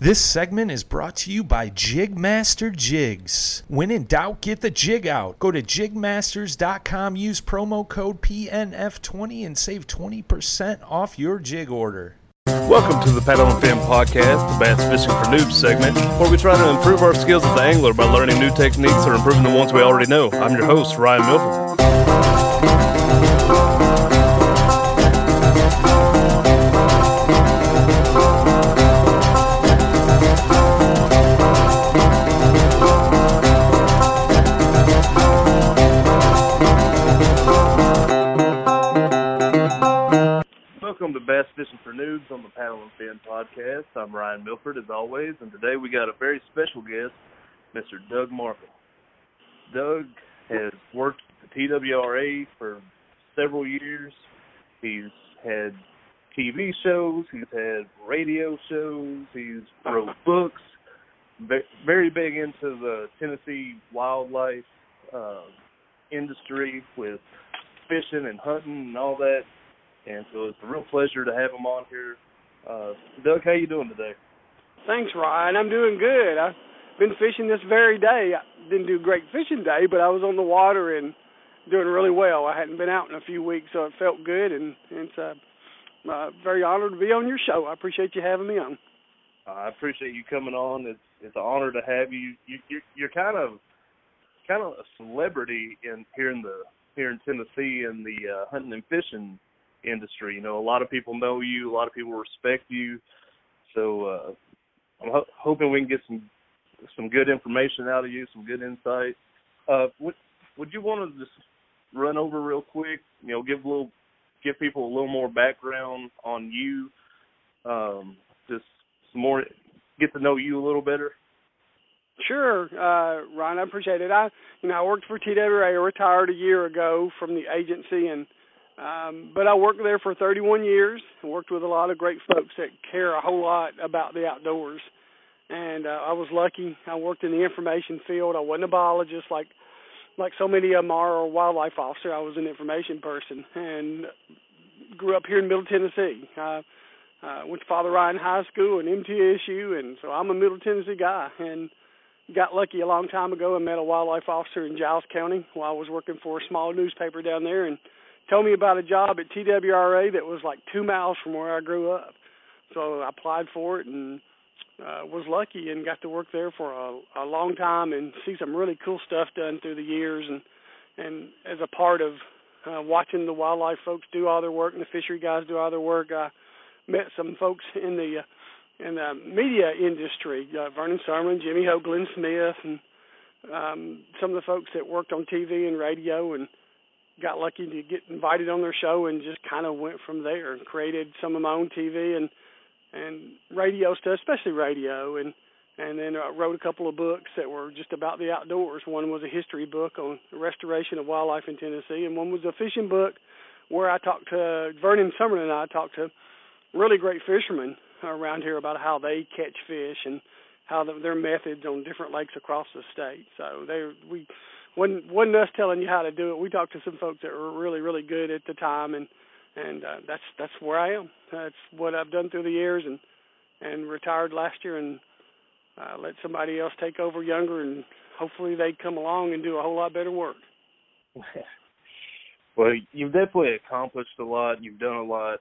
This segment is brought to you by Jigmaster Jigs. When in doubt, get the jig out. Go to jigmasters.com, use promo code PNF20 and save 20% off your jig order. Welcome to the Paddle and Fin Podcast, the Bass Fishing for Noobs segment, where we try to improve our skills as an angler by learning new techniques or improving the ones we already know. I'm your host, Ryan Milford. Welcome to Bass Fishing for Noobs on the Paddle and Fin Podcast. I'm Ryan Milford, as always, and today we got a very special guest, Mr. Doug Markham. Doug has worked at the TWRA for several years. He's had TV shows, he's had radio shows, he's wrote books, very big into the Tennessee wildlife uh, industry with fishing and hunting and all that. And so it's a real pleasure to have him on here. Uh, Doug, how you doing today? Thanks, Ryan. I'm doing good. I've been fishing this very day. I didn't do great fishing day, but I was on the water and doing really well. I hadn't been out in a few weeks, so it felt good, and, and it's uh, uh, very honored to be on your show. I appreciate you having me on. I appreciate you coming on. It's it's an honor to have you. You you're, you're kind of kind of a celebrity in here in the here in Tennessee in the uh, hunting and fishing industry. You know, a lot of people know you. A lot of people respect you. So uh, I'm ho- hoping we can get some some good information out of you, some good insight. Uh, would would you want to just run over real quick? You know, give a little give people a little more background on you. Um, just some more get to know you a little better. Sure, uh, Ryan, I appreciate it. I, you know, I worked for TWRA. I retired a year ago from the agency, and um, but I worked there for 31 years. Worked with a lot of great folks that care a whole lot about the outdoors. And uh, I was lucky. I worked in the information field. I wasn't a biologist like like so many of them are, or a wildlife officer. I was an information person, and grew up here in Middle Tennessee. I uh, went to Father Ryan High School and MTSU, and so I'm a Middle Tennessee guy. And got lucky a long time ago and met a wildlife officer in Giles County while I was working for a small newspaper down there, and told me about a job at TWRA that was like two miles from where I grew up. So I applied for it and uh, was lucky and got to work there for a, a long time and see some really cool stuff done through the years. And and as a part of uh, watching the wildlife folks do all their work and the fishery guys do all their work, I met some folks in the uh, in the media industry, uh, Vernon Summerlin, Jimmy Hoagland Smith, and um, some of the folks that worked on TV and radio and got lucky to get invited on their show and just kind of went from there and created some of my own TV and and radio stuff, especially radio, and and then I wrote a couple of books that were just about the outdoors. One was a history book on the restoration of wildlife in Tennessee, and one was a fishing book where I talked to Vernon Summerlin and I talked to really great fishermen around here about how they catch fish and how the, their methods on different lakes across the state. So they we wasn't us telling you how to do it. We talked to some folks that were really really good at the time, and and uh, that's that's where I am. That's what I've done through the years, and and retired last year, and uh, let somebody else take over younger, and hopefully they come along and do a whole lot better work. well, you've definitely accomplished a lot. You've done a lot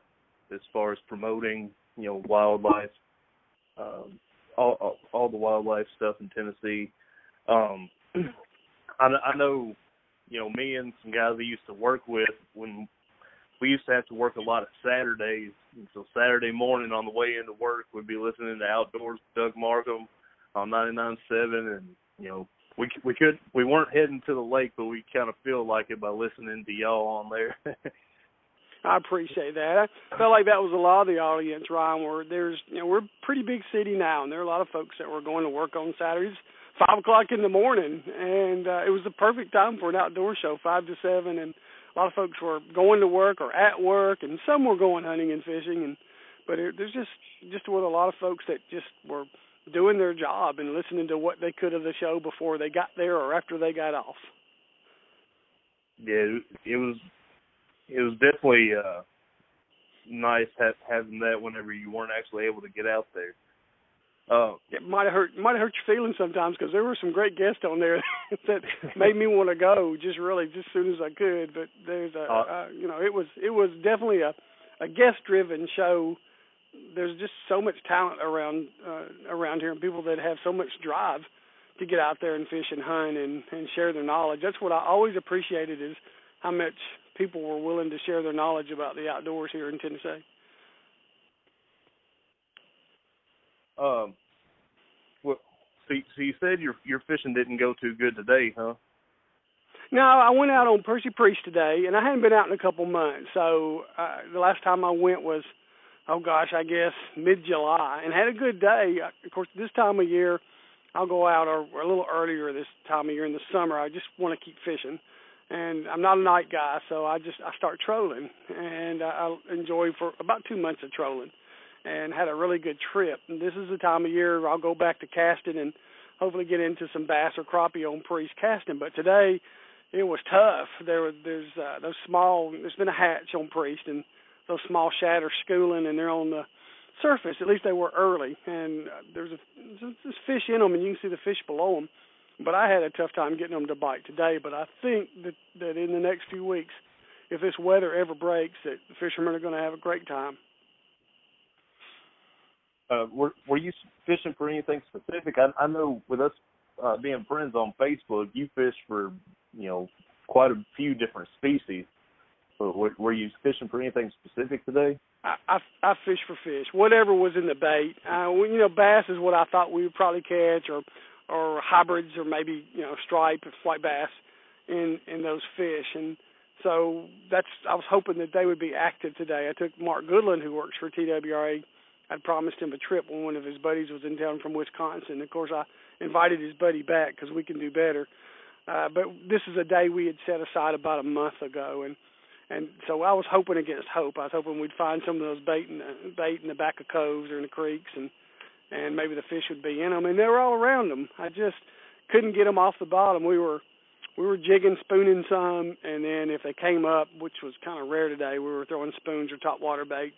as far as promoting, you know, wildlife. Um, all, all all the wildlife stuff in Tennessee. Um, I, I know, you know, me and some guys I used to work with when we used to have to work a lot of Saturdays. And so Saturday morning on the way into work, we'd be listening to Outdoors Doug Markham on 99.7, and you know, we we could we weren't heading to the lake, but we kind of feel like it by listening to y'all on there. I appreciate that. I felt like that was a lot of the audience, Ryan. Where there's, you know, we're a pretty big city now, and there are a lot of folks that were going to work on Saturdays, five o'clock in the morning, and uh, it was the perfect time for an outdoor show, five to seven, and a lot of folks were going to work or at work, and some were going hunting and fishing, and but it, there's just just with a lot of folks that just were doing their job and listening to what they could of the show before they got there or after they got off. Yeah, it was it was definitely uh nice ha- having that whenever you weren't actually able to get out there. Uh, it might have hurt might have hurt your feelings sometimes because there were some great guests on there that made me want to go just really just as soon as I could. But there's a uh, uh, you know it was it was definitely a a guest driven show. There's just so much talent around uh, around here and people that have so much drive to get out there and fish and hunt and and share their knowledge. That's what I always appreciated is how much people were willing to share their knowledge about the outdoors here in Tennessee. Um, well, so so you said your your fishing didn't go too good today, huh? No, I went out on Percy Priest today, and I hadn't been out in a couple months. So uh, the last time I went was, oh gosh, I guess mid July, and had a good day. Of course, this time of year, I'll go out or, or a little earlier this time of year in the summer. I just want to keep fishing and I'm not a night guy, so I just I start trolling, and I, I enjoy for about two months of trolling, and had a really good trip. And this is the time of year I'll go back to casting and hopefully get into some bass or crappie on Priest casting. But today it was tough. There was there's uh, those small. There's been a hatch on Priest, and those small shad are schooling, and they're on the surface. At least they were early, and uh, there's a there's fish in them, and you can see the fish below them but I had a tough time getting them to bite today. But I think that that in the next few weeks, if this weather ever breaks, that the fishermen are going to have a great time. Uh, were Were you fishing for anything specific? I, I know with us uh, being friends on Facebook, you fish for you know quite a few different species. But were, were you fishing for anything specific today? I, I I fish for fish, whatever was in the bait. Uh, you know, bass is what I thought we would probably catch, or or hybrids or maybe you know stripe and white bass in in those fish and so that's I was hoping that they would be active today. I took Mark Goodland who works for TWRA. I'd promised him a trip when one of his buddies was in town from Wisconsin. Of course, I invited his buddy back because we can do better. Uh, but this is a day we had set aside about a month ago, and and so I was hoping against hope. I was hoping we'd find some of those bait in the, bait in the back of coves or in the creeks, and and maybe the fish would be in them, and they were all around them. I just couldn't get them off the bottom. We were we were jigging, spooning some, and then if they came up, which was kind of rare today, we were throwing spoons or top water baits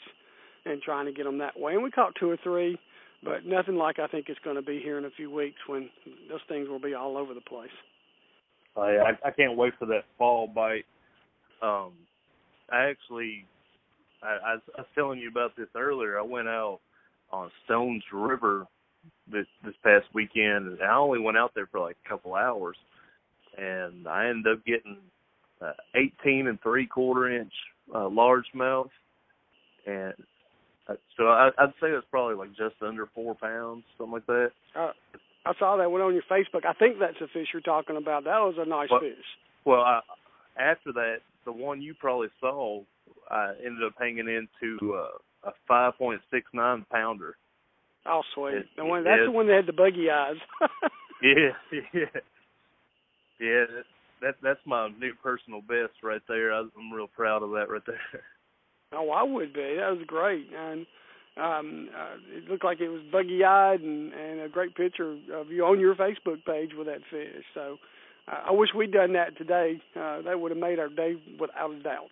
and trying to get them that way. And we caught two or three, but nothing like I think it's going to be here in a few weeks when those things will be all over the place. I I, I can't wait for that fall bite. Um, I actually, I, I was telling you about this earlier. I went out on Stones River this this past weekend. and I only went out there for like a couple hours, and I ended up getting uh, 18 and three quarter inch uh, largemouth, and so I, I'd say it's probably like just under four pounds, something like that. Uh, I saw that one on your Facebook. I think that's the fish you're talking about. That was a nice well, fish. Well, I, after that, the one you probably saw, I ended up hanging into uh, a five point six nine pounder. Oh, sweet! It, the one that's the one that had the buggy eyes. yeah, yeah, yeah. That, that that's my new personal best right there. I, I'm real proud of that right there. Oh, I would be. That was great, and um uh, it looked like it was buggy eyed and and a great picture of you on your Facebook page with that fish. So uh, I wish we'd done that today. Uh, that would have made our day without a doubt.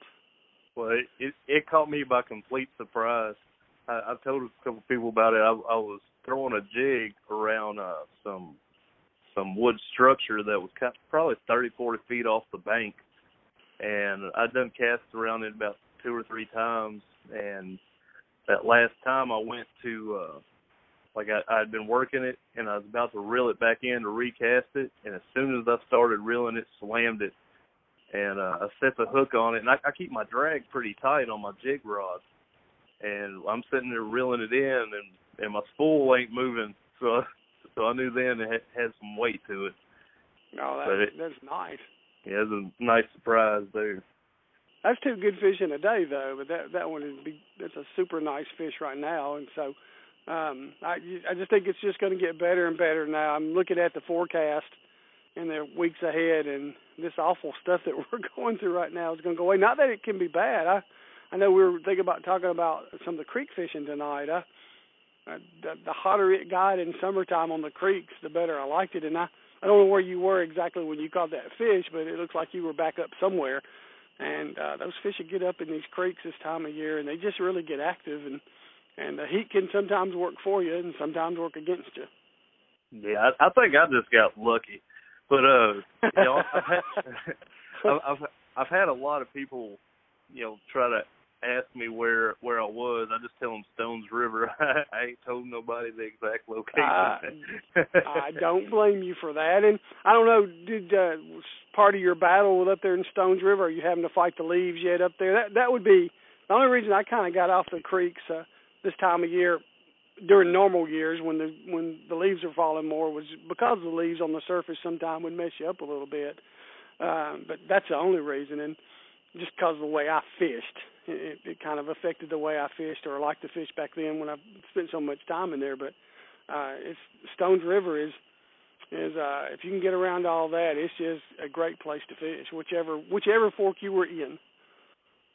Well, it, it it caught me by complete surprise. I, I've told a couple people about it. I, I was throwing a jig around uh, some some wood structure that was kind of probably thirty, forty feet off the bank, and I'd done cast around it about two or three times. And that last time I went to uh, like I I'd been working it and I was about to reel it back in to recast it, and as soon as I started reeling it, slammed it, and uh, I set the hook on it, and I, I keep my drag pretty tight on my jig rod, and I'm sitting there reeling it in, and and my spool ain't moving, so so I knew then it had, had some weight to it. No, that, it, that's nice. Yeah, it was a nice surprise there. That's two good fish in a day though, but that that one is be that's a super nice fish right now, and so um I I just think it's just going to get better and better now. I'm looking at the forecast in the weeks ahead, and this awful stuff that we're going through right now is going to go away. Not that it can be bad. I I know we were thinking about talking about some of the creek fishing tonight. I, the, the hotter it got in summertime on the creeks, the better I liked it, and I I don't know where you were exactly when you caught that fish, but it looks like you were back up somewhere. And uh, those fish will get up in these creeks this time of year, and they just really get active. And and the heat can sometimes work for you, and sometimes work against you. Yeah, I, I think I just got lucky, but uh, you know, I've had, I've I've had a lot of people, you know, try to ask me where where I was, I just tell them Stones River. I ain't told nobody the exact location. Uh, I don't blame you for that. And I don't know, did uh, part of your battle with up there in Stones River? Are you having to fight the leaves yet up there? That that would be the only reason I kind of got off the creeks uh, this time of year during normal years when the when the leaves are falling more was because the leaves on the surface sometimes would mess you up a little bit. Um, but that's the only reason, and just because of the way I fished it, it kind of affected the way I fished or liked to fish back then when I spent so much time in there. But uh, it's Stones River is is uh, if you can get around all that, it's just a great place to fish, whichever whichever fork you were in.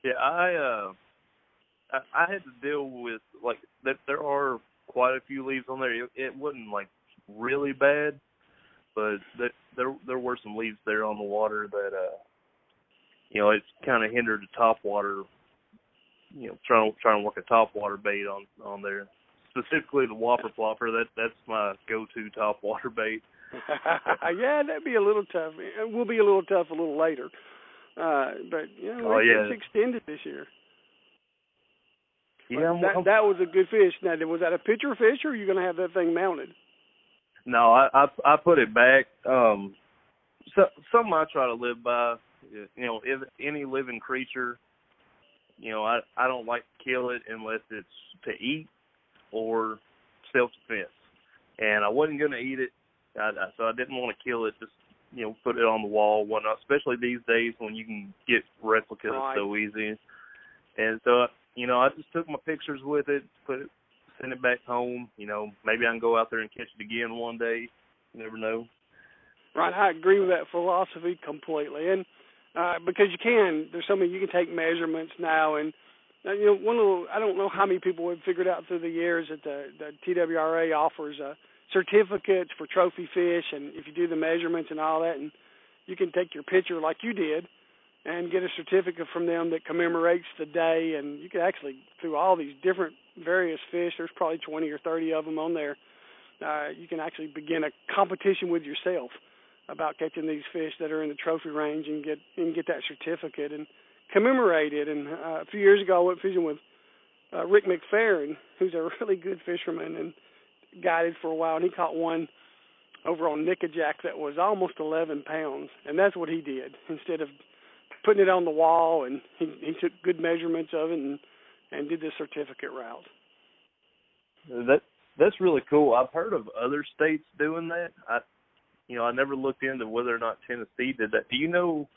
Yeah, I uh, I, I had to deal with like that. There are quite a few leaves on there. It, it wasn't like really bad, but that there there were some leaves there on the water that uh you know it's kind of hindered the top water you know trying to trying to work a top water bait on on there. Specifically the whopper flopper. That that's my go-to top water bait. yeah, that'd be a little tough. It will be a little tough a little later. Uh, but you know, oh, yeah. it's extended this year. Yeah, that, that was a good fish. Now, was that a picture fish, or are you going to have that thing mounted? No, I I, I put it back. Um, so something I try to live by. You know, if any living creature you know, I I don't like to kill it unless it's to eat or self defense. And I wasn't going to eat it, I, I, so I didn't want to kill it. Just you know, put it on the wall, whatnot. Especially these days when you can get replicas right. so easy. And so you know, I just took my pictures with it, put it, send it back home. You know, maybe I can go out there and catch it again one day. You never know. Right, I agree with that philosophy completely. And uh, because you can. There's so many you can take measurements now, and uh, you know one little. I don't know how many people have figured out through the years that the the TWRA offers uh, certificates for trophy fish, and if you do the measurements and all that, and you can take your picture like you did, and get a certificate from them that commemorates the day, and you can actually through all these different various fish. There's probably 20 or 30 of them on there. Uh, you can actually begin a competition with yourself about catching these fish that are in the trophy range and get and get that certificate and commemorate it. And uh, a few years ago, I went fishing with uh, Rick McFerrin, who's a really good fisherman and guided for a while, and he caught one over on Nickajack that was almost 11 pounds, and that's what he did. Instead of putting it on the wall, and he, he took good measurements of it and and did the certificate route. That that's really cool. I've heard of other states doing that. I you know, I never looked into whether or not Tennessee did that. Do you know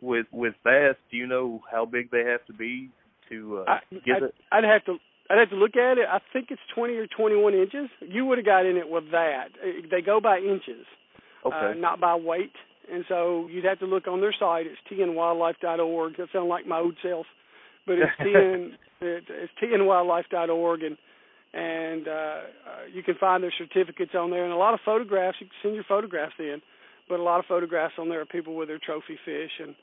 with with bass? Do you know how big they have to be to uh, I, get I'd, it? I'd have to. I'd have to look at it. I think it's 20 or 21 inches. You would have got in it with that. They go by inches, okay. uh, not by weight. And so you'd have to look on their site. It's tnwildlife.org. That sounds like my old self, but it's tn it's tnwildlife.org, and and uh, uh, you can find their certificates on there and a lot of photographs. You can send your photographs in, but a lot of photographs on there of people with their trophy fish and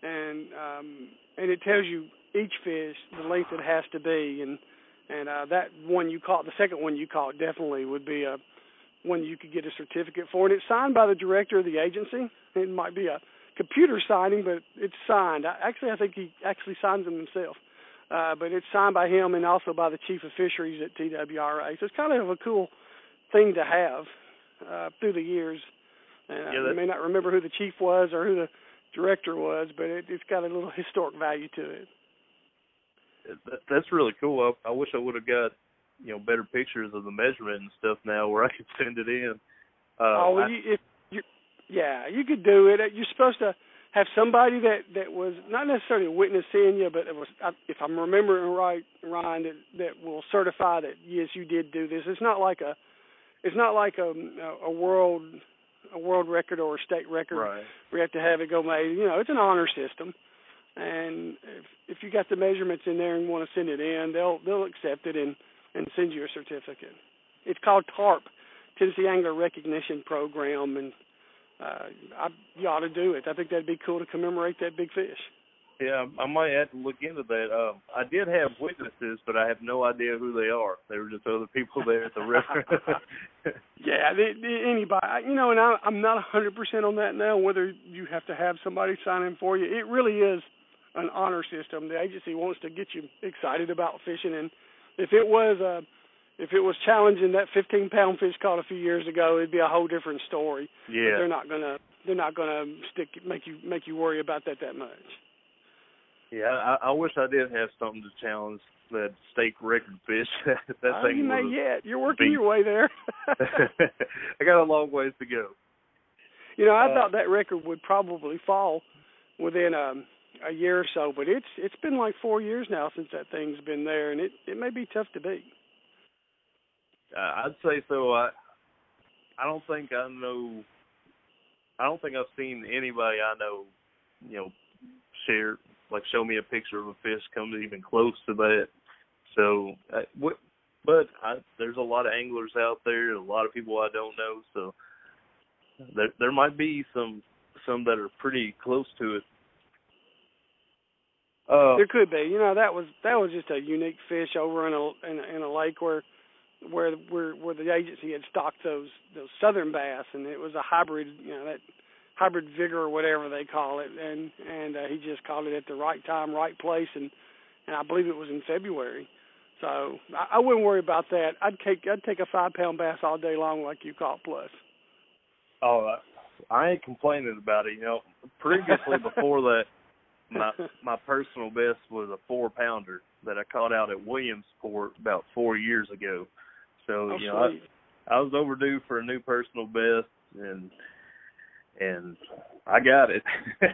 and um, and it tells you each fish the length it has to be and and uh, that one you caught, the second one you caught definitely would be a one you could get a certificate for, and it's signed by the director of the agency. It might be a computer signing, but it's signed. I, actually, I think he actually signs them himself. Uh, but it's signed by him and also by the chief of fisheries at TWRA. So it's kind of a cool thing to have uh, through the years. And yeah, you may not remember who the chief was or who the director was, but it, it's got a little historic value to it. That, that's really cool. I, I wish I would have got you know better pictures of the measurement and stuff now where I could send it in. Uh, oh, well, I, you, if you, yeah, you could do it. You're supposed to have somebody that that was not necessarily a witness seeing you, but it was if I'm remembering right, Ryan, that that will certify that yes, you did do this. It's not like a it's not like um, a a world a world record or a state record. Right. We have to have it go made. You know, it's an honor system, and if if you got the measurements in there and want to send it in, they'll they'll accept it and and send you a certificate. It's called TARP, Tennessee Angler Recognition Program, and uh, I, you ought to do it. I think that'd be cool to commemorate that big fish. Yeah, I might have to look into that. Um, I did have witnesses, but I have no idea who they are. They were just other people there at the river. yeah, they, they, anybody, you know, and I, I'm not 100% on that now. Whether you have to have somebody sign in for you, it really is an honor system. The agency wants to get you excited about fishing, and if it was a if it was challenging that 15 pound fish caught a few years ago, it'd be a whole different story. Yeah, but they're not gonna they're not gonna stick make you make you worry about that that much. Yeah, I, I wish I did have something to challenge that stake record fish. that oh, thing you may yet. You're working your way there. I got a long ways to go. You know, I uh, thought that record would probably fall within um a year or so, but it's it's been like four years now since that thing's been there, and it it may be tough to beat. Uh, I'd say so. I I don't think I know. I don't think I've seen anybody I know, you know, share like show me a picture of a fish come even close to that. So, uh, what, but I, there's a lot of anglers out there, a lot of people I don't know. So there there might be some some that are pretty close to it. Uh, there could be. You know, that was that was just a unique fish over in a in in a lake where where where where the agency had stocked those those southern bass, and it was a hybrid, you know, that hybrid vigor or whatever they call it, and and uh, he just caught it at the right time, right place, and and I believe it was in February. So I, I wouldn't worry about that. I'd take I'd take a five pound bass all day long, like you caught plus. Oh, I ain't complaining about it. You know, previously before that, my my personal best was a four pounder that I caught out at Williamsport about four years ago. So oh, you know, I, I was overdue for a new personal best, and and I got it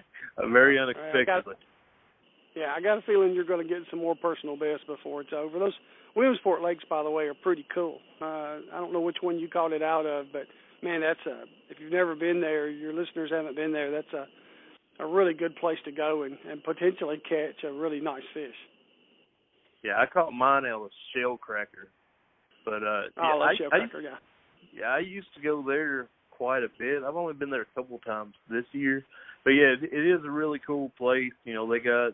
very unexpectedly. I got, yeah, I got a feeling you're going to get some more personal best before it's over. Those Williamsport lakes, by the way, are pretty cool. Uh, I don't know which one you caught it out of, but man, that's a if you've never been there, your listeners haven't been there. That's a a really good place to go and, and potentially catch a really nice fish. Yeah, I caught mine out of shell cracker but uh, oh, yeah, I, I, yeah. Yeah, I used to go there quite a bit. I've only been there a couple times this year, but yeah, it, it is a really cool place. You know, they got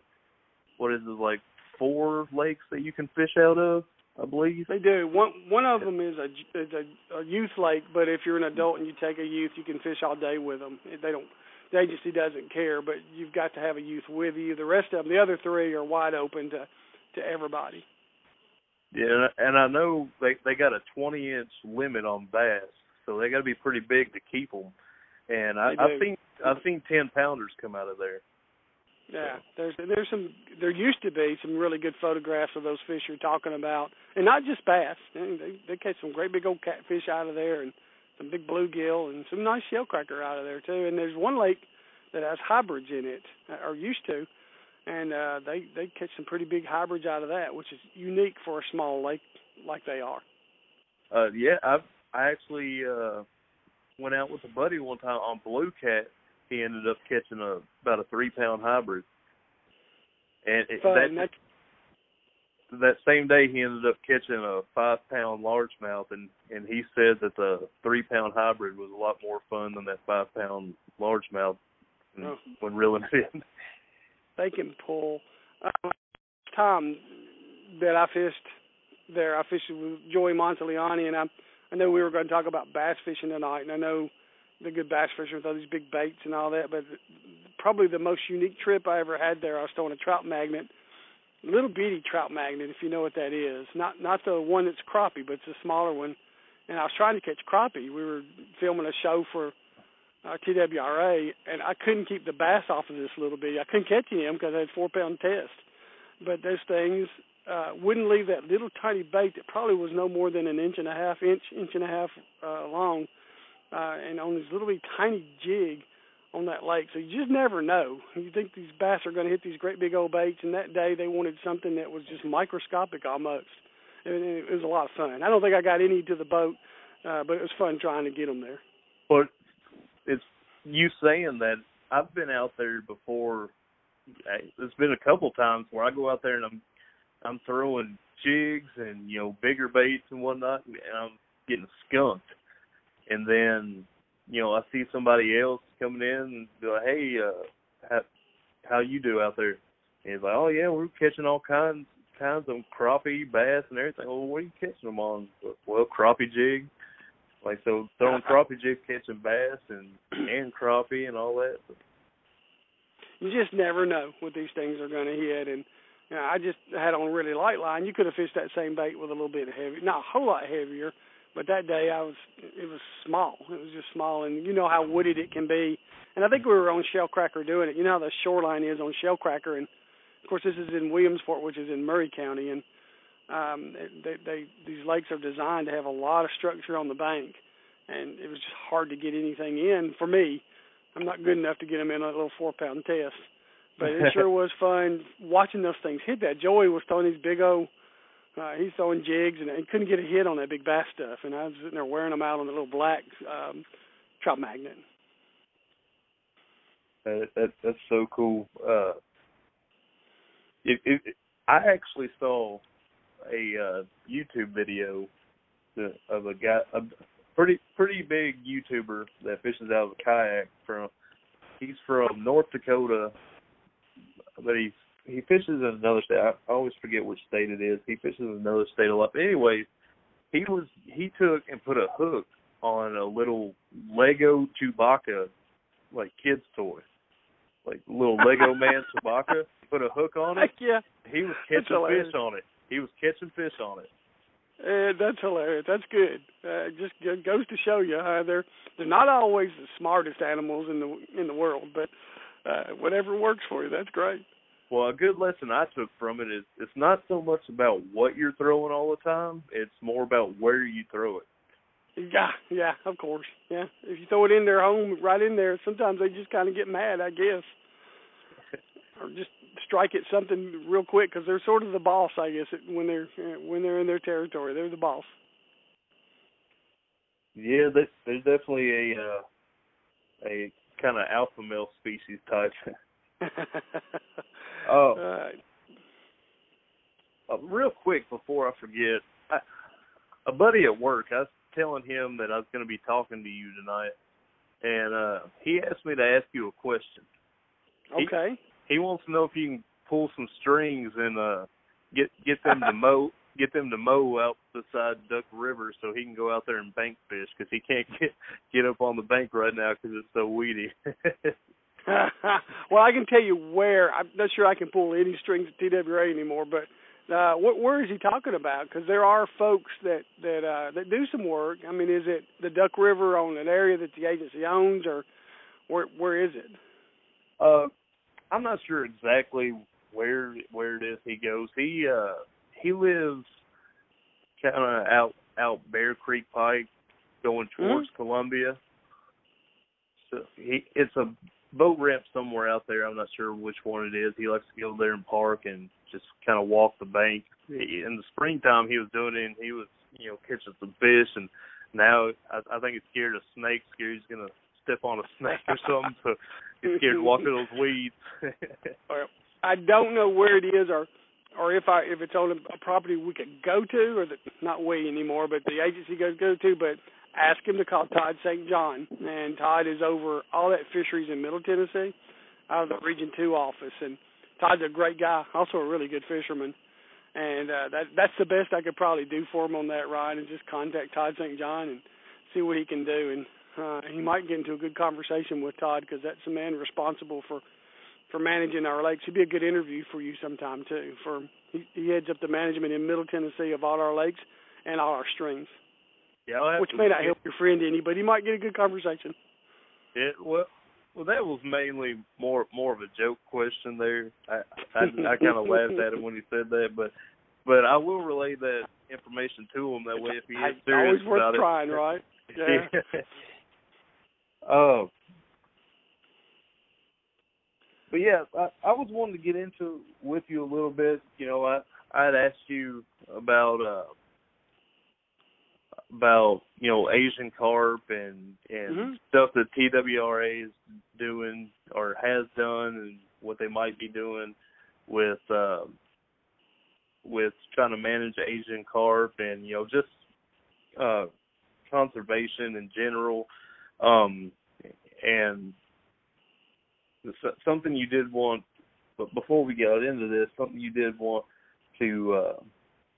what is it like four lakes that you can fish out of. I believe they do. One one of them is a is a, a youth lake, but if you're an adult and you take a youth, you can fish all day with them. They don't. The agency doesn't care, but you've got to have a youth with you. The rest of them, the other three, are wide open to to everybody. Yeah, and I know they they got a 20 inch limit on bass, so they got to be pretty big to keep them. And I, I've seen I've seen 10 pounders come out of there. Yeah, there's there's some there used to be some really good photographs of those fish you're talking about, and not just bass. They they catch some great big old catfish out of there, and some big bluegill, and some nice shellcracker out of there too. And there's one lake that has hybrids in it, uh, or used to, and uh, they they catch some pretty big hybrids out of that, which is unique for a small lake like they are. Uh, yeah, I I actually uh, went out with a buddy one time on Blue Cat. He ended up catching a about a three pound hybrid, and it, Fun. that that same day he ended up catching a five pound largemouth, and and he said that the three pound hybrid was a lot more fun than that five pound largemouth oh. when reeling it in they can pull. Um, time that I fished there, I fished with Joey Monteleone, and I I know we were going to talk about bass fishing tonight, and I know the good bass fishing with all these big baits and all that, but probably the most unique trip I ever had there, I was throwing a trout magnet little bitty trout magnet, if you know what that is. Not not the one that's crappie, but it's a smaller one. And I was trying to catch crappie. We were filming a show for uh, TWRA, and I couldn't keep the bass off of this little bitty. I couldn't catch him because I had four pound test. But those things uh, wouldn't leave that little tiny bait that probably was no more than an inch and a half, inch inch and a half uh, long, uh, and on this little bitty tiny jig on that lake. So you just never know. You think these bass are going to hit these great big old baits, and that day they wanted something that was just microscopic almost. And it was a lot of fun. I don't think I got any to the boat, uh, but it was fun trying to get them there. But it's you saying that I've been out there before. It's been a couple times where I go out there and I'm I'm throwing jigs and you know bigger baits and whatnot, and I'm getting skunked. And then you know I see somebody else coming in and be like, "Hey, uh, how how you do out there?" And he's like, "Oh yeah, we're catching all kinds kinds of crappie, bass, and everything." Well, what are you catching them on? Well, crappie jig. Like so, throwing crappie jigs, catching bass and and crappie and all that. You just never know what these things are going to hit, and you know, I just had on a really light line. You could have fished that same bait with a little bit of heavy, not a whole lot heavier, but that day I was it was small. It was just small, and you know how wooded it can be. And I think we were on Shellcracker doing it. You know how the shoreline is on Shellcracker, and of course this is in Williamsport, which is in Maury County, and um, they, they these lakes are designed to have a lot of structure on the bank, and it was just hard to get anything in for me. I'm not good enough to get them in on a little four pound test, but it sure was fun watching those things hit that. Joey was throwing these big old uh, he's throwing jigs and couldn't get a hit on that big bass stuff, and I was sitting there wearing them out on the little black um, trout magnet. That, that that's so cool. Uh, it, it, I actually saw a uh, YouTube video of a guy, a pretty pretty big YouTuber that fishes out of a kayak from. He's from North Dakota, but he's he fishes in another state. I always forget which state it is. He fishes in another state a lot. But anyways, he was he took and put a hook on a little Lego Chewbacca, like kids toy, like little Lego man Chewbacca. Put a hook on it. Heck yeah. He was catching fish on it. He was catching fish on it. Uh, that's hilarious. That's good. Uh, just goes to show you how they're they're not always the smartest animals in the in the world, but uh, whatever works for you, that's great. Well, a good lesson I took from it is it's not so much about what you're throwing all the time; it's more about where you throw it. Yeah, yeah, of course. Yeah, if you throw it in their home, right in there, sometimes they just kind of get mad, I guess, or just strike at something real quick because they're sort of the boss, I guess, when they're when they're in their territory. They're the boss. Yeah, there's definitely a uh, a kind of alpha male species type. Oh. Uh, uh, real quick before I forget, I, a buddy at work, I was telling him that I was going to be talking to you tonight, and uh he asked me to ask you a question. Okay. He, he wants to know if you can pull some strings and uh get get them to mow get them to mow out beside Duck River so he can go out there and bank fish because he can't get get up on the bank right now because it's so weedy. well, I can tell you where. I'm not sure I can pull any strings at TWRA anymore, but uh, what, where is he talking about? Because there are folks that that uh, that do some work. I mean, is it the Duck River on an area that the agency owns, or where where is it? Uh, I'm not sure exactly where where it is he goes. He uh he lives kind of out out Bear Creek Pike, going towards mm-hmm. Columbia. So he it's a boat ramp somewhere out there. I'm not sure which one it is. He likes to go there and park and just kind of walk the bank. In the springtime, he was doing it. and He was, you know, catching some fish, and now I, I think he's scared of snakes. Scared he's gonna step on a snake or something. So scared to walk through those weeds. I don't know where it is, or or if I if it's on a, a property we could go to, or that not we anymore, but the agency goes go to. But ask him to call Todd St. John, and Todd is over all that fisheries in Middle Tennessee, out of the Region Two office. And Todd's a great guy, also a really good fisherman. And uh, that that's the best I could probably do for him on that ride, and just contact Todd St. John and see what he can do. And uh, he might get into a good conversation with Todd because that's the man responsible for for managing our lakes. He'd be a good interview for you sometime too. For he, he heads up the management in Middle Tennessee of all our lakes and all our streams. Yeah, which may not help your friend any, but he might get a good conversation. It well, well, that was mainly more more of a joke question there. I I, I kind of laughed at him when he said that, but but I will relay that information to him that way if he is serious always worth about trying, it. right? Yeah. Uh, but yeah, I, I was wanting to get into with you a little bit. You know, I I had asked you about uh about you know Asian carp and and mm-hmm. stuff that TWRA is doing or has done and what they might be doing with uh, with trying to manage Asian carp and you know just uh, conservation in general um, and something you did want but before we got into this something you did want to uh,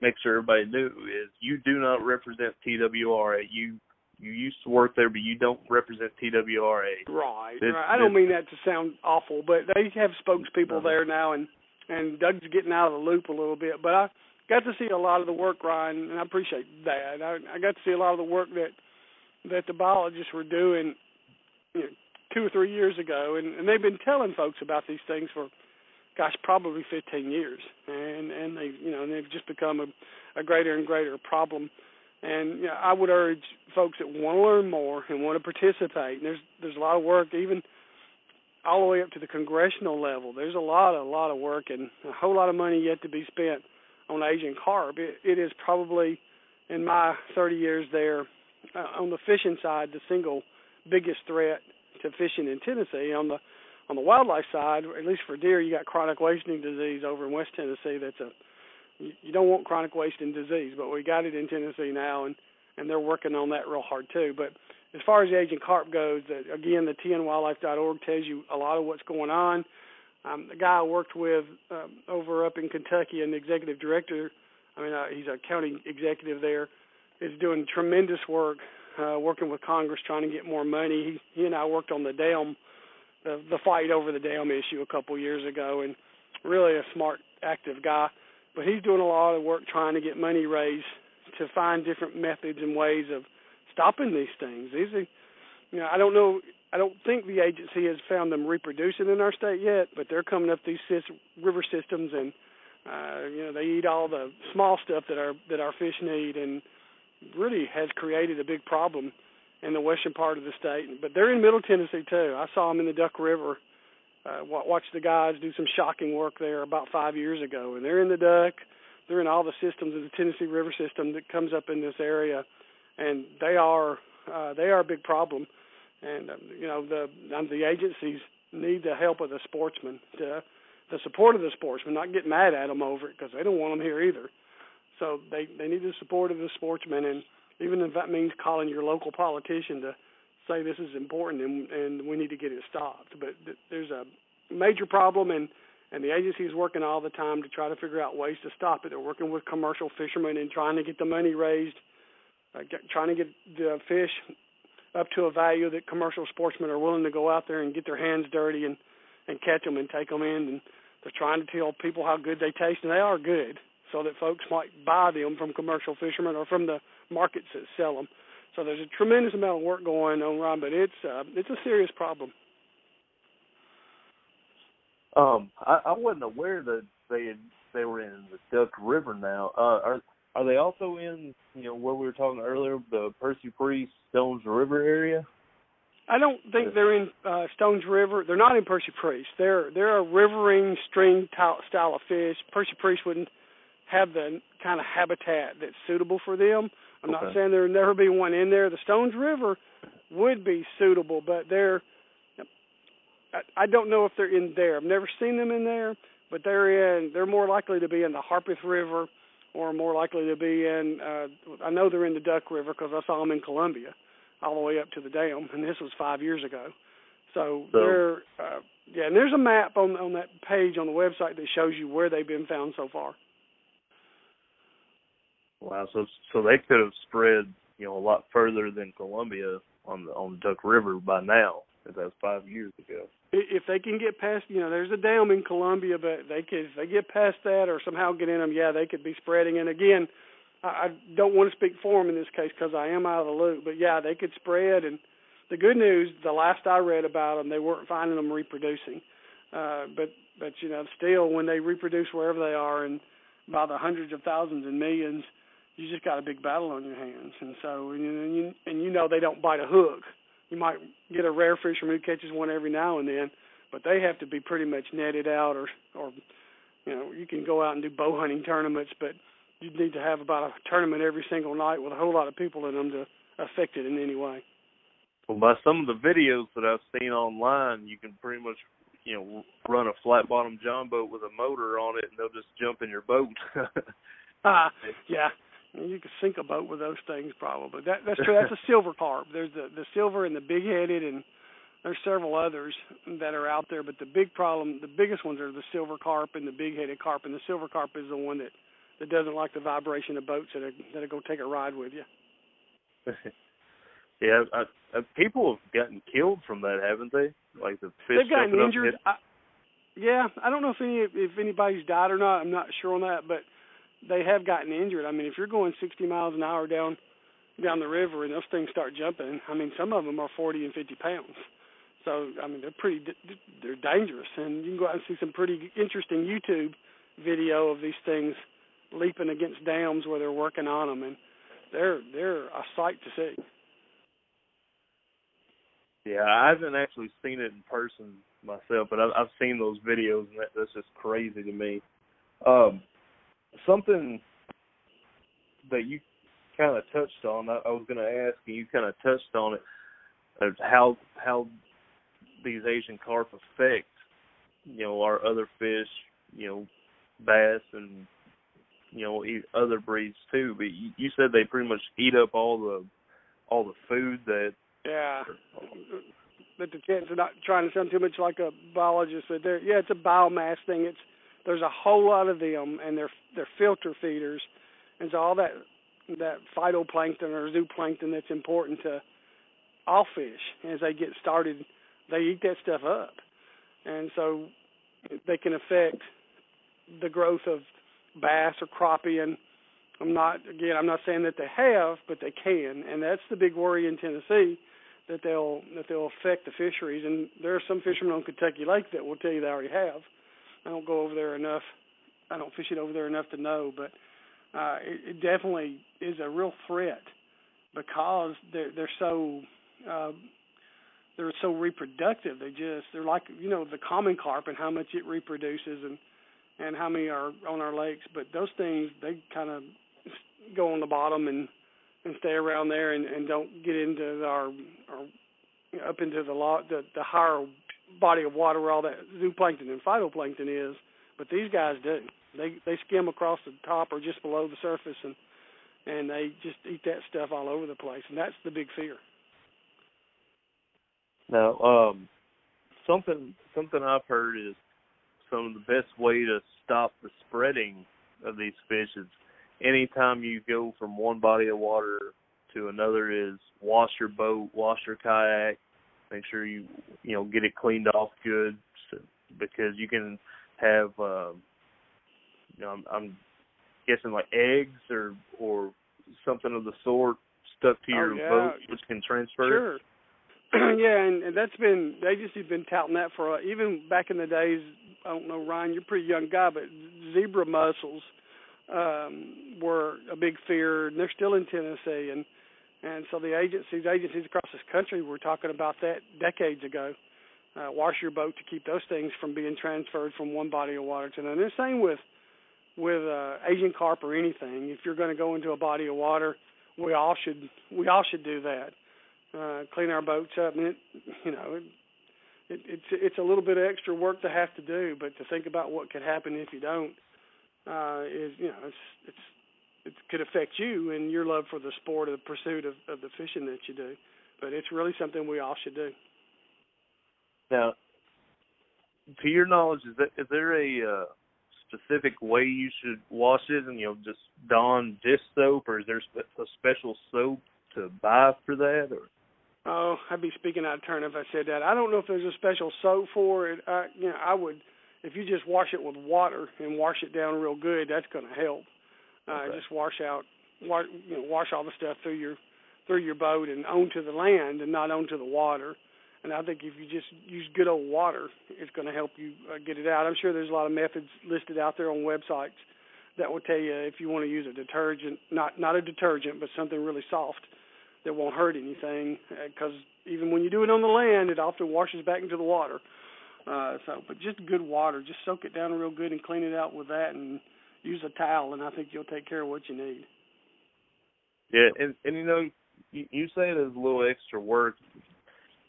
make sure everybody knew is you do not represent TWRA. You you used to work there, but you don't represent TWRA. Right. This, right. I don't mean that to sound awful, but they have spokespeople uh-huh. there now, and and Doug's getting out of the loop a little bit. But I got to see a lot of the work, Ryan, and I appreciate that. I, I got to see a lot of the work that that the biologists were doing you know, two or three years ago, and, and they've been telling folks about these things for gosh, probably 15 years, and and they you know and they've just become a, a greater and greater problem. And you know, I would urge folks that want to learn more and want to participate. And there's there's a lot of work, even all the way up to the congressional level. There's a lot, a lot of work, and a whole lot of money yet to be spent on Asian carp. It, it is probably, in my 30 years there, uh, on the fishing side, the single biggest threat to fishing in Tennessee. On the on the wildlife side, at least for deer, you got chronic wasting disease over in West Tennessee. That's a you don't want chronic wasting disease, but we got it in Tennessee now, and and they're working on that real hard too. But as far as the Asian carp goes, again, the tnwildlife.org tells you a lot of what's going on. Um, the guy I worked with um, over up in Kentucky, an executive director, I mean, uh, he's a county executive there, is doing tremendous work, uh, working with Congress trying to get more money. He, he and I worked on the dam the the fight over the dam issue a couple years ago, and really a smart, active guy. But he's doing a lot of work trying to get money raised to find different methods and ways of stopping these things. These are, you know, I don't know. I don't think the agency has found them reproducing in our state yet, but they're coming up these river systems and uh, you know they eat all the small stuff that our that our fish need, and really has created a big problem in the western part of the state. But they're in Middle Tennessee too. I saw them in the Duck River. Uh, watch the guys do some shocking work there about five years ago, and they're in the Duck. They're in all the systems of the Tennessee River system that comes up in this area, and they are uh, they are a big problem. And um, you know the um, the agencies need the help of the sportsmen, to, the support of the sportsmen, not get mad at them over it because they don't want them here either. So they they need the support of the sportsmen and even if that means calling your local politician to say this is important and and we need to get it stopped. But th- there's a major problem and and the agency is working all the time to try to figure out ways to stop it. They're working with commercial fishermen and trying to get the money raised, uh, get, trying to get the fish up to a value that commercial sportsmen are willing to go out there and get their hands dirty and and catch them and take them in. And they're trying to tell people how good they taste, and they are good, so that folks might buy them from commercial fishermen or from the markets that sell them. So there's a tremendous amount of work going on, Ron, but it's uh, it's a serious problem. Um, I, I wasn't aware that they had, they were in the Duck River now. Uh, are are they also in you know where we were talking earlier, the Percy Priest Stones River area? I don't think they're in uh, Stones River. They're not in Percy Priest. They're they're a riverine stream style of fish. Percy Priest wouldn't have the kind of habitat that's suitable for them. I'm okay. not saying there'll never be one in there. The Stones River would be suitable, but they're I, I don't know if they're in there. I've never seen them in there, but they're in. They're more likely to be in the Harpeth River, or more likely to be in. Uh, I know they're in the Duck River because I saw them in Columbia, all the way up to the dam, and this was five years ago. So, so they're uh, yeah, and there's a map on on that page on the website that shows you where they've been found so far. Wow, so so they could have spread, you know, a lot further than Columbia on the on Duck River by now. That was five years ago. If they can get past, you know, there's a dam in Columbia, but they could if they get past that or somehow get in them, yeah, they could be spreading. And again, I, I don't want to speak for them in this case because I am out of the loop, but yeah, they could spread. And the good news, the last I read about them, they weren't finding them reproducing. Uh, but but you know, still, when they reproduce wherever they are, and by the hundreds of thousands and millions, you just got a big battle on your hands. And so, and you, and you know, they don't bite a hook. You might get a rare fisherman who catches one every now and then, but they have to be pretty much netted out, or or you know, you can go out and do bow hunting tournaments, but you'd need to have about a tournament every single night with a whole lot of people in them to affect it in any way. Well, by some of the videos that I've seen online, you can pretty much you know run a flat bottom john boat with a motor on it and they'll just jump in your boat uh yeah you could sink a boat with those things probably that that's true that's a silver carp there's the the silver and the big headed and there's several others that are out there but the big problem the biggest ones are the silver carp and the big headed carp and the silver carp is the one that that doesn't like the vibration of boats that are that are going to take a ride with you yeah I, I, people have gotten killed from that haven't they like the fish. They've gotten injured. I, yeah, I don't know if any if anybody's died or not. I'm not sure on that, but they have gotten injured. I mean, if you're going 60 miles an hour down down the river and those things start jumping, I mean, some of them are 40 and 50 pounds. So I mean, they're pretty they're dangerous, and you can go out and see some pretty interesting YouTube video of these things leaping against dams where they're working on them, and they're they're a sight to see. Yeah, I haven't actually seen it in person myself, but I've, I've seen those videos, and that, that's just crazy to me. Um, something that you kind of touched on, I, I was going to ask, and you kind of touched on it, of how how these Asian carp affect, you know, our other fish, you know, bass and you know other breeds too. But you, you said they pretty much eat up all the all the food that yeah. But the kids are not trying to sound too much like a biologist, but they're yeah, it's a biomass thing. It's there's a whole lot of them, and they're they're filter feeders, and so all that that phytoplankton or zooplankton that's important to all fish as they get started, they eat that stuff up, and so they can affect the growth of bass or crappie and I'm not again I'm not saying that they have, but they can, and that's the big worry in Tennessee that they'll that they'll affect the fisheries. And there are some fishermen on Kentucky Lake that will tell you they already have. I don't go over there enough. I don't fish it over there enough to know, but uh, it, it definitely is a real threat because they're they're so uh, they're so reproductive. They just they're like you know the common carp and how much it reproduces and and how many are on our lakes. But those things they kind of go on the bottom and and stay around there and, and don't get into our, our up into the, lot, the the higher body of water where all that zooplankton and phytoplankton is. But these guys do. They they skim across the top or just below the surface and and they just eat that stuff all over the place. And that's the big fear. Now, um, something something I've heard is some of the best way to stop the spreading of these fish is anytime you go from one body of water to another is wash your boat, wash your kayak, make sure you you know get it cleaned off good so, because you can have uh, you know I'm, I'm guessing like eggs or or something of the sort stuck to your oh, yeah. boat which can transfer. Sure. yeah, and, and that's been the agency's been touting that for uh, even back in the days. I don't know, Ryan, you're a pretty young guy, but zebra mussels um, were a big fear, and they're still in Tennessee. And and so the agencies, agencies across this country, were talking about that decades ago. Uh, wash your boat to keep those things from being transferred from one body of water to another. And same with with uh, Asian carp or anything. If you're going to go into a body of water, we all should we all should do that. Uh, clean our boats up. And it, you know, it, it, it's it's a little bit of extra work to have to do, but to think about what could happen if you don't uh, is you know it's it's it could affect you and your love for the sport or the pursuit of, of the fishing that you do. But it's really something we all should do. Now, to your knowledge, is that is there a uh, specific way you should wash it, and you know just Dawn dish soap, or is there a special soap to buy for that? Or Oh, I'd be speaking out of turn if I said that. I don't know if there's a special soap for it. I, you know, I would if you just wash it with water and wash it down real good. That's going to help. Uh, Okay. Just wash out, wash, you know, wash all the stuff through your through your boat and onto the land and not onto the water. And I think if you just use good old water, it's going to help you uh, get it out. I'm sure there's a lot of methods listed out there on websites that will tell you if you want to use a detergent, not not a detergent, but something really soft that won't hurt anything. Because even when you do it on the land, it often washes back into the water. Uh, so, but just good water, just soak it down real good and clean it out with that, and use a towel, and I think you'll take care of what you need. Yeah, and and you know, you, you say it as a little extra work.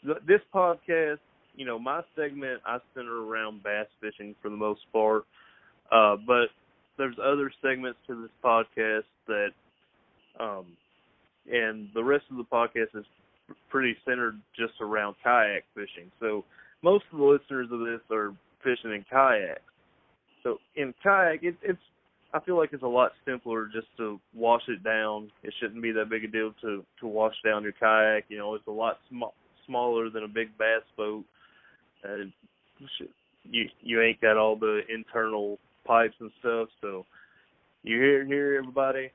This podcast, you know, my segment I center around bass fishing for the most part, uh, but there's other segments to this podcast that, um, and the rest of the podcast is pretty centered just around kayak fishing. So most of the listeners of this are fishing in kayaks. So in kayak, it, it's I feel like it's a lot simpler just to wash it down. It shouldn't be that big a deal to to wash down your kayak. You know, it's a lot sm- smaller than a big bass boat. Uh, you you you ain't got all the internal pipes and stuff. So you hear here everybody.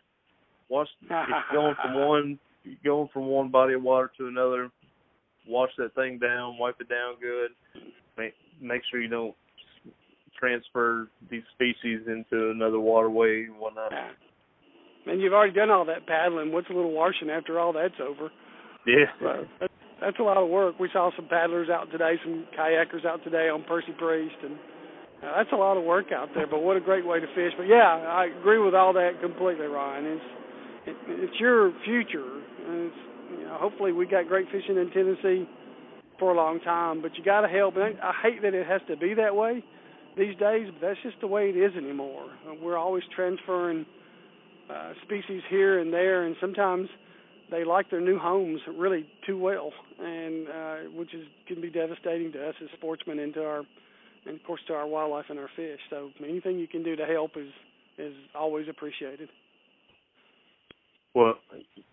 Wash if going from one going from one body of water to another. Wash that thing down, wipe it down good. Make make sure you don't transfer these species into another waterway and whatnot. And you've already done all that paddling. What's a little washing after all that's over? Yeah. So that's, that's a lot of work. We saw some paddlers out today, some kayakers out today on Percy Priest, and uh, that's a lot of work out there. But what a great way to fish. But yeah, I agree with all that completely, Ryan. It's it, it's your future, and it's, you know, hopefully we got great fishing in Tennessee for a long time. But you got to help. And I, I hate that it has to be that way these days, but that's just the way it is anymore. Uh, We're always transferring uh, species here and there, and sometimes they like their new homes really too well, and uh, which is can be devastating to us as sportsmen and to our, and of course to our wildlife and our fish. So anything you can do to help is is always appreciated. Well,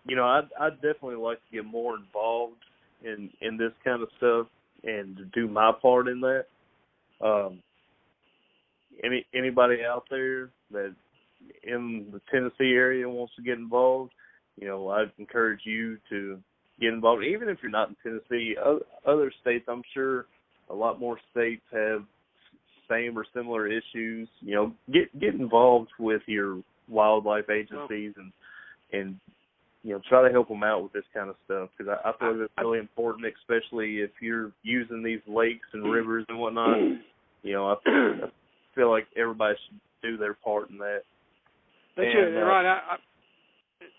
you know, I'd I'd definitely like to get more involved in in this kind of stuff and do my part in that. Um, any anybody out there that in the Tennessee area wants to get involved, you know, I'd encourage you to get involved. Even if you're not in Tennessee, other states, I'm sure a lot more states have same or similar issues. You know, get get involved with your wildlife agencies and and you know try to help them out with this kind of stuff because I, I feel like it's really important, especially if you're using these lakes and mm-hmm. rivers and whatnot. You know, I, I feel like everybody should do their part in that. That's And, it, uh, right? I, I,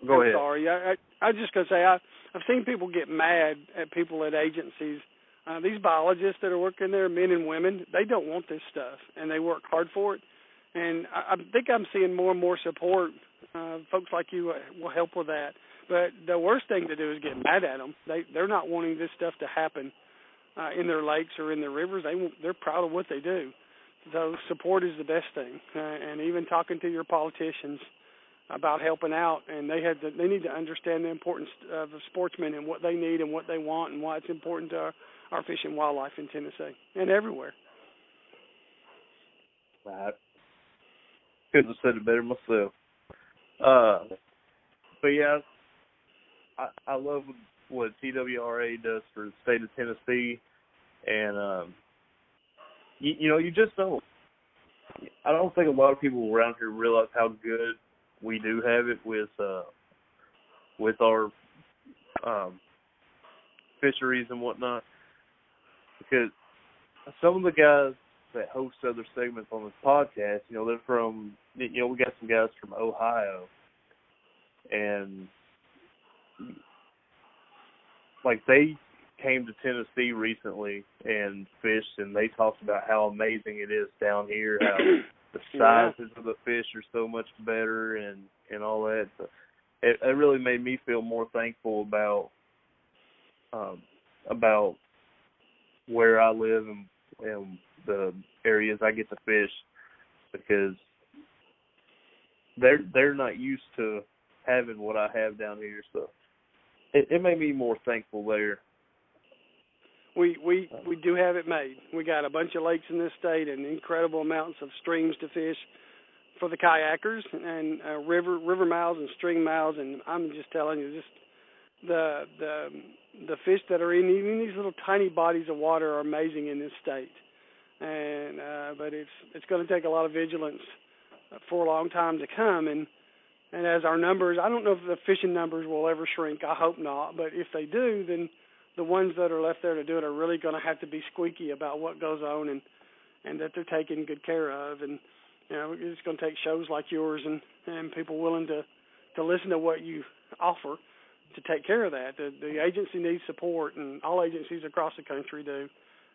Go I'm ahead. sorry. I, I I was just gonna say I I've seen people get mad at people at agencies. Uh, these biologists that are working there, men and women, they don't want this stuff, and they work hard for it. And I, I think I'm seeing more and more support. Uh, folks like you uh, will help with that. But the worst thing to do is get mad at them. They they're not wanting this stuff to happen uh, in their lakes or in their rivers. They they're proud of what they do. So support is the best thing. Uh, and even talking to your politicians about helping out, and they had to, they need to understand the importance of sportsmen and what they need and what they want and why it's important to our, our fish and wildlife in Tennessee and everywhere. I couldn't have said it better myself. Uh, but yeah, I I love what TWRA does for the state of Tennessee, and um, you, you know, you just don't. I don't think a lot of people around here realize how good we do have it with uh with our um fisheries and whatnot because some of the guys that host other segments on this podcast, you know, they're from you know, we got some guys from Ohio and like they came to Tennessee recently and fished and they talked about how amazing it is down here, how the Yeah. sizes of the fish are so much better and and all that. So it, it really made me feel more thankful about um about where I live and and the areas I get to fish because they're they're not used to having what I have down here, so it, it made me more thankful there. We we we do have it made. We got a bunch of lakes in this state and incredible amounts of streams to fish for the kayakers and uh, river river mouths and stream mouths. And I'm just telling you, just the the the fish that are in even these little tiny bodies of water are amazing in this state. And uh, but it's it's going to take a lot of vigilance for a long time to come. And and as our numbers, I don't know if the fishing numbers will ever shrink. I hope not. But if they do, then the ones that are left there to do it are really going to have to be squeaky about what goes on and and that they're taken good care of. And you know, it's going to take shows like yours and and people willing to to listen to what you offer to take care of that. The the agency needs support, and all agencies across the country do.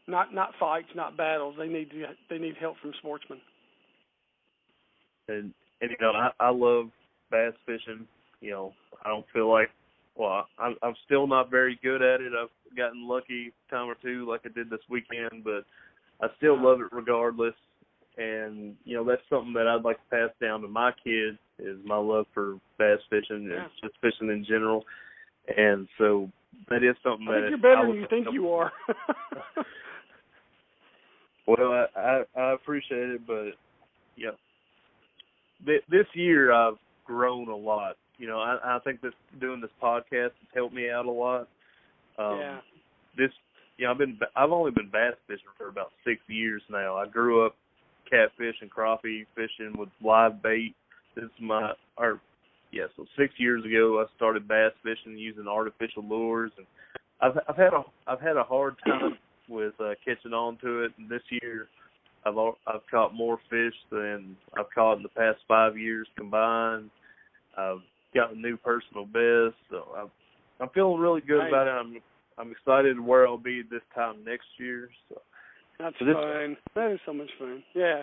Not not fights, not battles. They need to, they need help from sportsmen. And and you know, I I love bass fishing. You know, I don't feel like well, I'm I'm still not very good at it. I've gotten lucky time or two, like I did this weekend, but I still love it regardless. And you know, that's something that I'd like to pass down to my kids is my love for bass fishing yeah. and just fishing in general. And so that is something I that think you're better than you think you are. well, I, I I appreciate it, but yeah, this year I've grown a lot you know, I, I think that doing this podcast has helped me out a lot. Um, yeah. This, you know, I've been I've only been bass fishing for about six years now. I grew up catfish and crappie fishing with live bait. This is my or yeah, so six years ago I started bass fishing using artificial lures, and I've I've had a I've had a hard time with uh, catching on to it. And this year, I've I've caught more fish than I've caught in the past five years combined. I've got a new personal best, so I'm I'm feeling really good nice. about it. I'm I'm excited where I'll be this time next year. So that's so this, fun. That is so much fun. Yeah.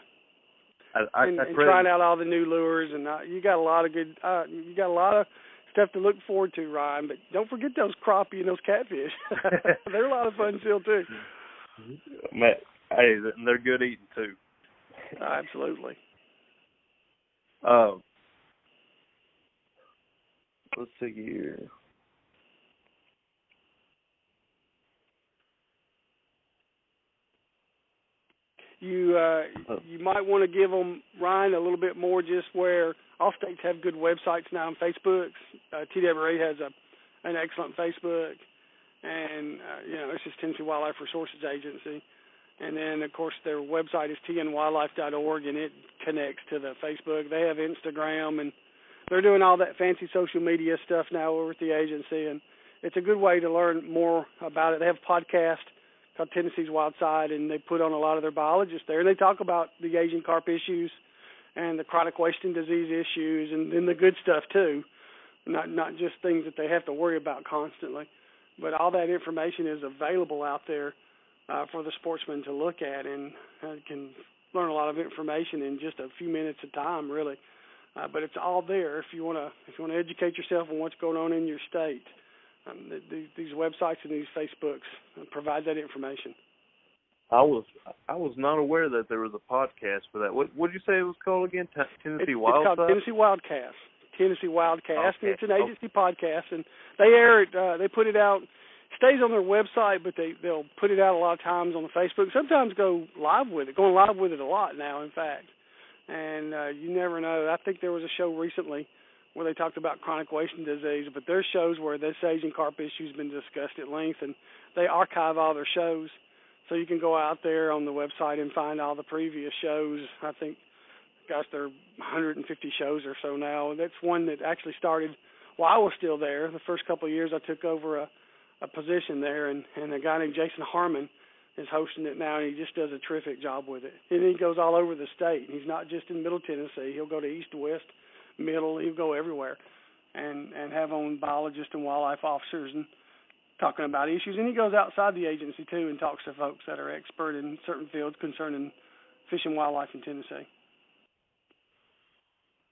I, I, and, I and trying out all the new lures, and uh, you got a lot of good. uh You got a lot of stuff to look forward to, Ryan. But don't forget those crappie and those catfish. they're a lot of fun still too. Man, hey, they're good eating too. Absolutely. Um, let's see here. You uh, you might want to give them Ryan a little bit more just where all states have good websites now on Facebook. Uh, TWRA has a an excellent Facebook, and uh, you know this is Tennessee Wildlife Resources Agency. And then, of course, their website is tnwildlife.org, and it connects to the Facebook. They have Instagram, and they're doing all that fancy social media stuff now over at the agency, and it's a good way to learn more about it. They have a podcast called Tennessee's Wild Side, and they put on a lot of their biologists there, and they talk about the Asian carp issues and the chronic wasting disease issues, and then the good stuff too, not not just things that they have to worry about constantly. But all that information is available out there uh, for the sportsman to look at, and uh, can learn a lot of information in just a few minutes of time, really. Uh, but it's all there if you want to if you want to educate yourself on what's going on in your state. Um, the, the, these websites and these Facebooks provide that information. I was I was not aware that there was a podcast for that. What what did you say it was called again? T- Tennessee it's, Wild. It's called? Tennessee Wildcast. Tennessee Wildcast. Okay. And it's an agency podcast, and they air it. Uh, they put it out. Stays on their website, but they they'll put it out a lot of times on the Facebook. Sometimes go live with it. Going live with it a lot now, in fact. And uh, you never know. I think there was a show recently where they talked about chronic wasting disease, but there's shows where this Asian carp issue has been discussed at length, and they archive all their shows. So you can go out there on the website and find all the previous shows. I think, gosh, there are 150 shows or so now. That's one that actually started while I was still there. The first couple of years, I took over a, a position there, and, and a guy named Jason Harmon is hosting it now, and he just does a terrific job with it. And he goes all over the state. He's not just in Middle Tennessee. He'll go to East, West, Middle. He'll go everywhere, and and have on biologists and wildlife officers and talking about issues. And he goes outside the agency too and talks to folks that are expert in certain fields concerning fish and wildlife in Tennessee.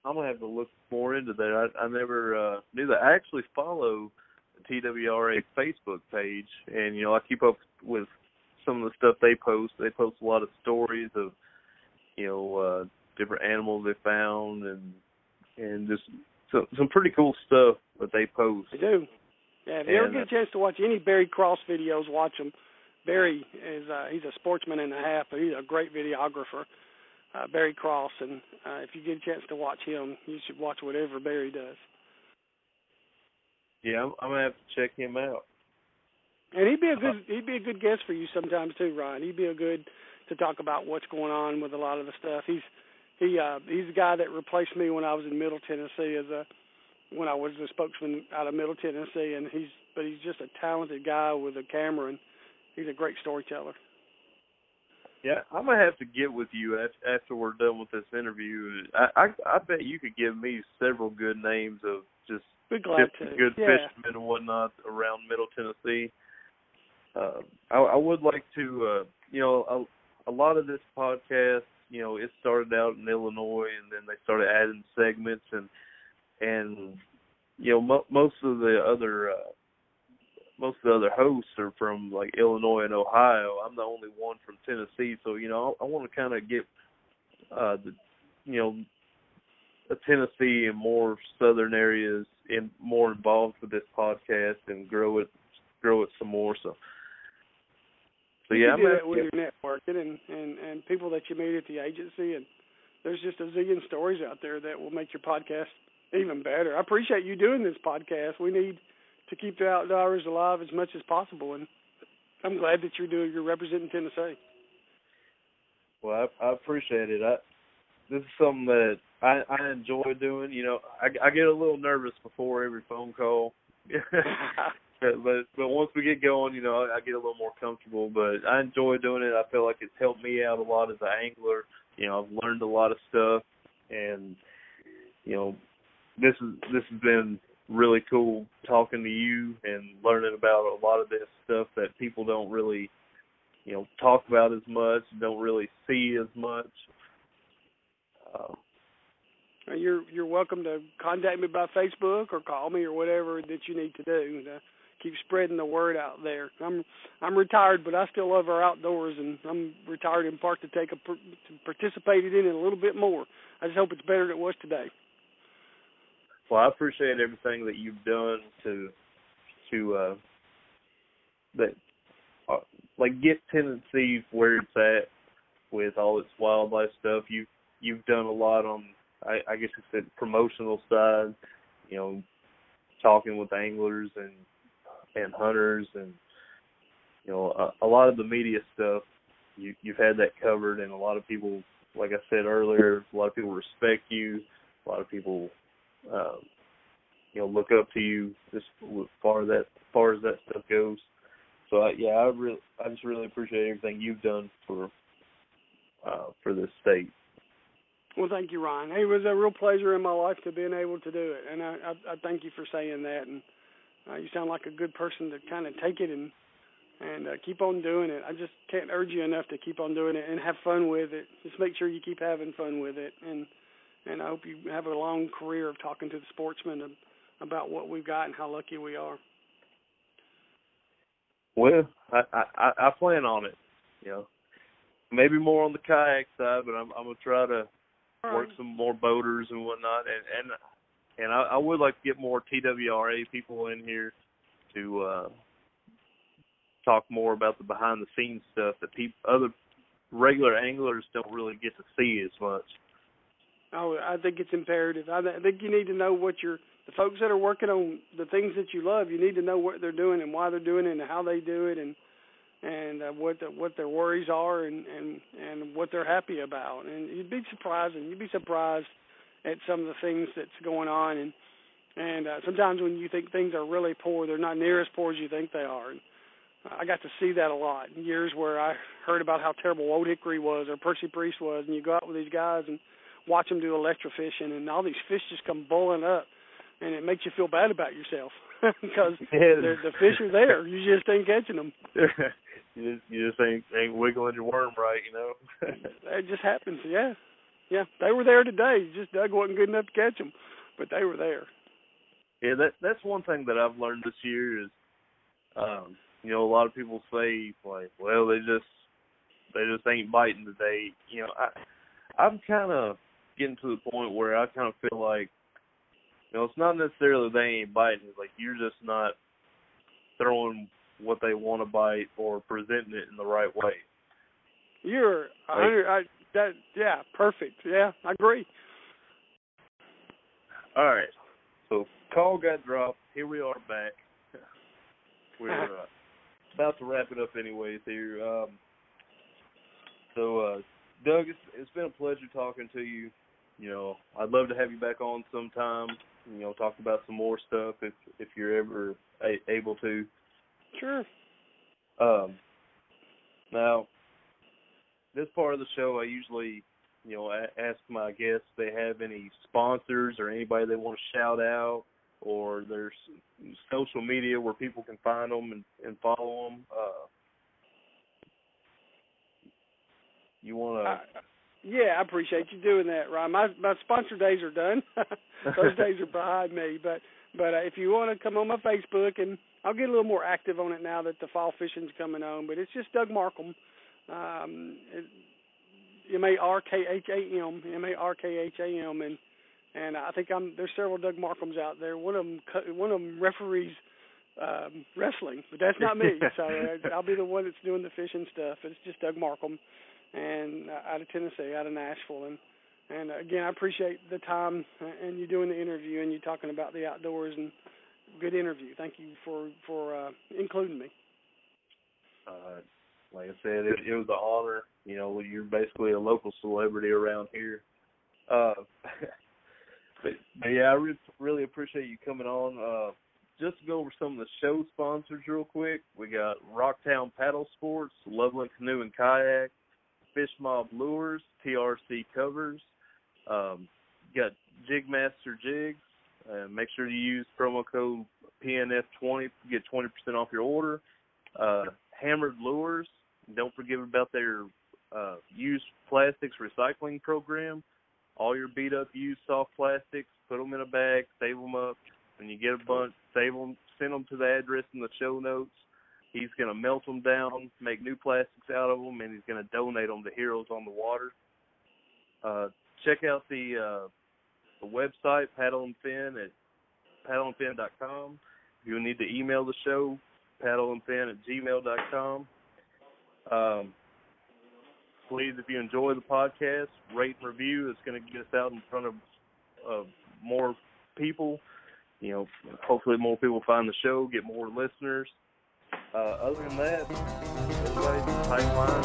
I'm gonna have to look more into that. I, I never uh, knew that. I actually follow TWRA Facebook page, and you know I keep up with some of the stuff they post. They post a lot of stories of you know uh, different animals they found, and and just some some pretty cool stuff that they post. They do. Yeah, if you ever get a chance to watch any Barry Cross videos, watch them. Barry is uh, he's a sportsman and a half, but he's a great videographer. Uh, Barry Cross, and uh, if you get a chance to watch him, you should watch whatever Barry does. Yeah, I'm, I'm gonna have to check him out. And he'd be a good he'd be a good guest for you sometimes too, Ryan. He'd be a good to talk about what's going on with a lot of the stuff. He's he uh he's the guy that replaced me when I was in Middle Tennessee as a when I was the spokesman out of Middle Tennessee and he's but he's just a talented guy with a camera and he's a great storyteller. Yeah, I'm gonna have to get with you after, we're done with this interview. I, I I bet you could give me several good names of just good yeah. fishermen and whatnot around Middle Tennessee. Uh, I, I would like to, uh, you know, a, a lot of this podcast, you know, it started out in Illinois, and then they started adding segments, and and you know, mo- most of the other uh, most of the other hosts are from like Illinois and Ohio. I'm the only one from Tennessee, so you know, I, I want to kind of get uh, the, you know, a Tennessee and more southern areas in more involved with this podcast and grow it grow it some more. So so yeah, you do that with your networking and and and people that you meet at the agency, and there's just a zillion stories out there that will make your podcast even better. I appreciate you doing this podcast. We need to keep the outdoors alive as much as possible, and I'm glad that you're doing. You're representing Tennessee. Well, I, I appreciate it. I this is something that I I enjoy doing. You know, I I get a little nervous before every phone call. but but once we get going, you know, I, I get a little more comfortable. But I enjoy doing it. I feel like it's helped me out a lot as an angler. You know, I've learned a lot of stuff, and you know, this is this has been really cool talking to you and learning about a lot of this stuff that people don't really, you know, talk about as much, don't really see as much. Uh, You're you're welcome to contact me by Facebook or call me or whatever that you need to do keep spreading the word out there. I'm I'm retired, but I still love our outdoors, and I'm retired in part to take a to participate in it a little bit more. I just hope it's better than it was today. well, I appreciate everything that you've done to to uh that uh, like get Tennessee where it's at with all its wildlife stuff. You you've done a lot on I, I guess it's the promotional side, you know, talking with anglers and and hunters and you know a, a lot of the media stuff. You you've had that covered, and a lot of people, like I said earlier, a lot of people respect you. A lot of people, um, you know, look up to you as far as that as far as that stuff goes. So I, yeah, I really, I just really appreciate everything you've done for uh, for this state. Well, thank you, Ryan. It was a real pleasure in my life to being able to do it, and I, I, I thank you for saying that. And uh, you sound like a good person to kind of take it and and uh, keep on doing it. I just can't urge you enough to keep on doing it and have fun with it. Just make sure you keep having fun with it, and and I hope you have a long career of talking to the sportsmen of, about what we've got and how lucky we are. Well, I, I I plan on it. You know, maybe more on the kayak side, but I'm I'm gonna try to work some more boaters and whatnot, and and and I, I would like to get more TWRA people in here to uh talk more about the behind the scenes stuff that people other regular anglers don't really get to see as much. Oh, I think it's imperative. I, I think you need to know what your the folks that are working on the things that you love. You need to know what they're doing and why they're doing it and how they do it and and uh, what the, what their worries are and and and what they're happy about. And you'd be surprised and you'd be surprised at some of the things that's going on and and uh, sometimes when you think things are really poor, they're not near as poor as you think they are. And I got to see that a lot in years where I heard about how terrible Old Hickory was or Percy Priest was, and you go out with these guys and watch them do electrofishing, and all these fish just come boiling up, and it makes you feel bad about yourself because the the fish are there, you just ain't catching them. you just you just ain't ain't wiggling your worm right, you know. It just happens, yeah, yeah. They were there today. Just Doug wasn't good enough to catch them, but they were there. Yeah, that that's one thing that I've learned this year is, um, you know, a lot of people say like, well, they just they just ain't biting today. You know, I I'm kind of getting to the point where I kind of feel like, you know, it's not necessarily they ain't biting. It's like you're just not throwing what they want to bite or presenting it in the right way. You're hundred. I, that yeah, perfect. Yeah, I agree. All right. So call got dropped. Here we are back. We're uh, about to wrap it up anyways here. Um, so uh, Doug, it's, it's been a pleasure talking to you. You know, I'd love to have you back on sometime. You know, talk about some more stuff if if you're ever a- able to. Sure. Um, now, this part of the show, I usually, you know, ask my guests if they have any sponsors or anybody they want to shout out, or there's social media where people can find them and, and follow them. Uh, you want to? Uh, yeah, I appreciate you doing that, Ryan. My my sponsor days are done. Those days are behind me. But but uh, if you want to come on my Facebook, and I'll get a little more active on it now that the fall fishing's coming on. But it's just Doug Markham, um, M A R K H A M, M A R K H A M, and and I think I'm there's several Doug Markhams out there. One of them one of them referees um, wrestling, but that's not me. so uh, I'll be the one that's doing the fishing stuff. It's just Doug Markham and uh, out of Tennessee, out of Nashville, and and again, I appreciate the time and you doing the interview and you talking about the outdoors and good interview. Thank you for for uh, including me. Uh, like I said, it, it was an honor. You know, you're basically a local celebrity around here. Uh, but, but yeah, I re- really appreciate you coming on. Uh, just to go over some of the show sponsors real quick. We got Rocktown Paddle Sports, Loveland Canoe and Kayak, Fish Mob Lures, TRC Covers. Um, got Jigmaster Jigs. Uh, make sure you use promo code PNF20 to get 20% off your order. Uh, Hammered Lures. Don't forget about their uh, used plastics recycling program. All your beat up used soft plastics, put them in a bag, save them up. When you get a bunch, save them, send them to the address in the show notes. He's going to melt them down, make new plastics out of them, and he's going to donate them to Heroes on the Water. Uh, check out the uh, the website Paddle and Fin at paddleandfin.com. If you need to email the show, paddleandfin at gmail.com. Um, please, if you enjoy the podcast, rate and review. It's going to get us out in front of uh, more people. You know, hopefully more people find the show, get more listeners. Uh, other than that, everybody, tight line,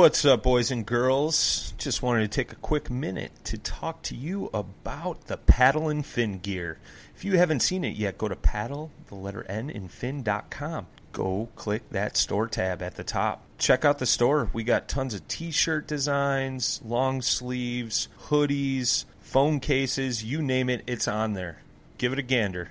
What's up, boys and girls? Just wanted to take a quick minute to talk to you about the paddle and fin gear. If you haven't seen it yet, go to paddle, the letter N, and fin.com. Go click that store tab at the top. Check out the store. We got tons of t shirt designs, long sleeves, hoodies, phone cases, you name it, it's on there. Give it a gander.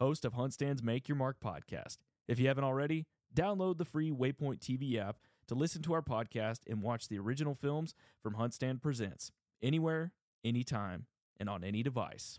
host of HuntStand's Make Your Mark podcast. If you haven't already, download the free Waypoint TV app to listen to our podcast and watch the original films from HuntStand Presents anywhere, anytime, and on any device.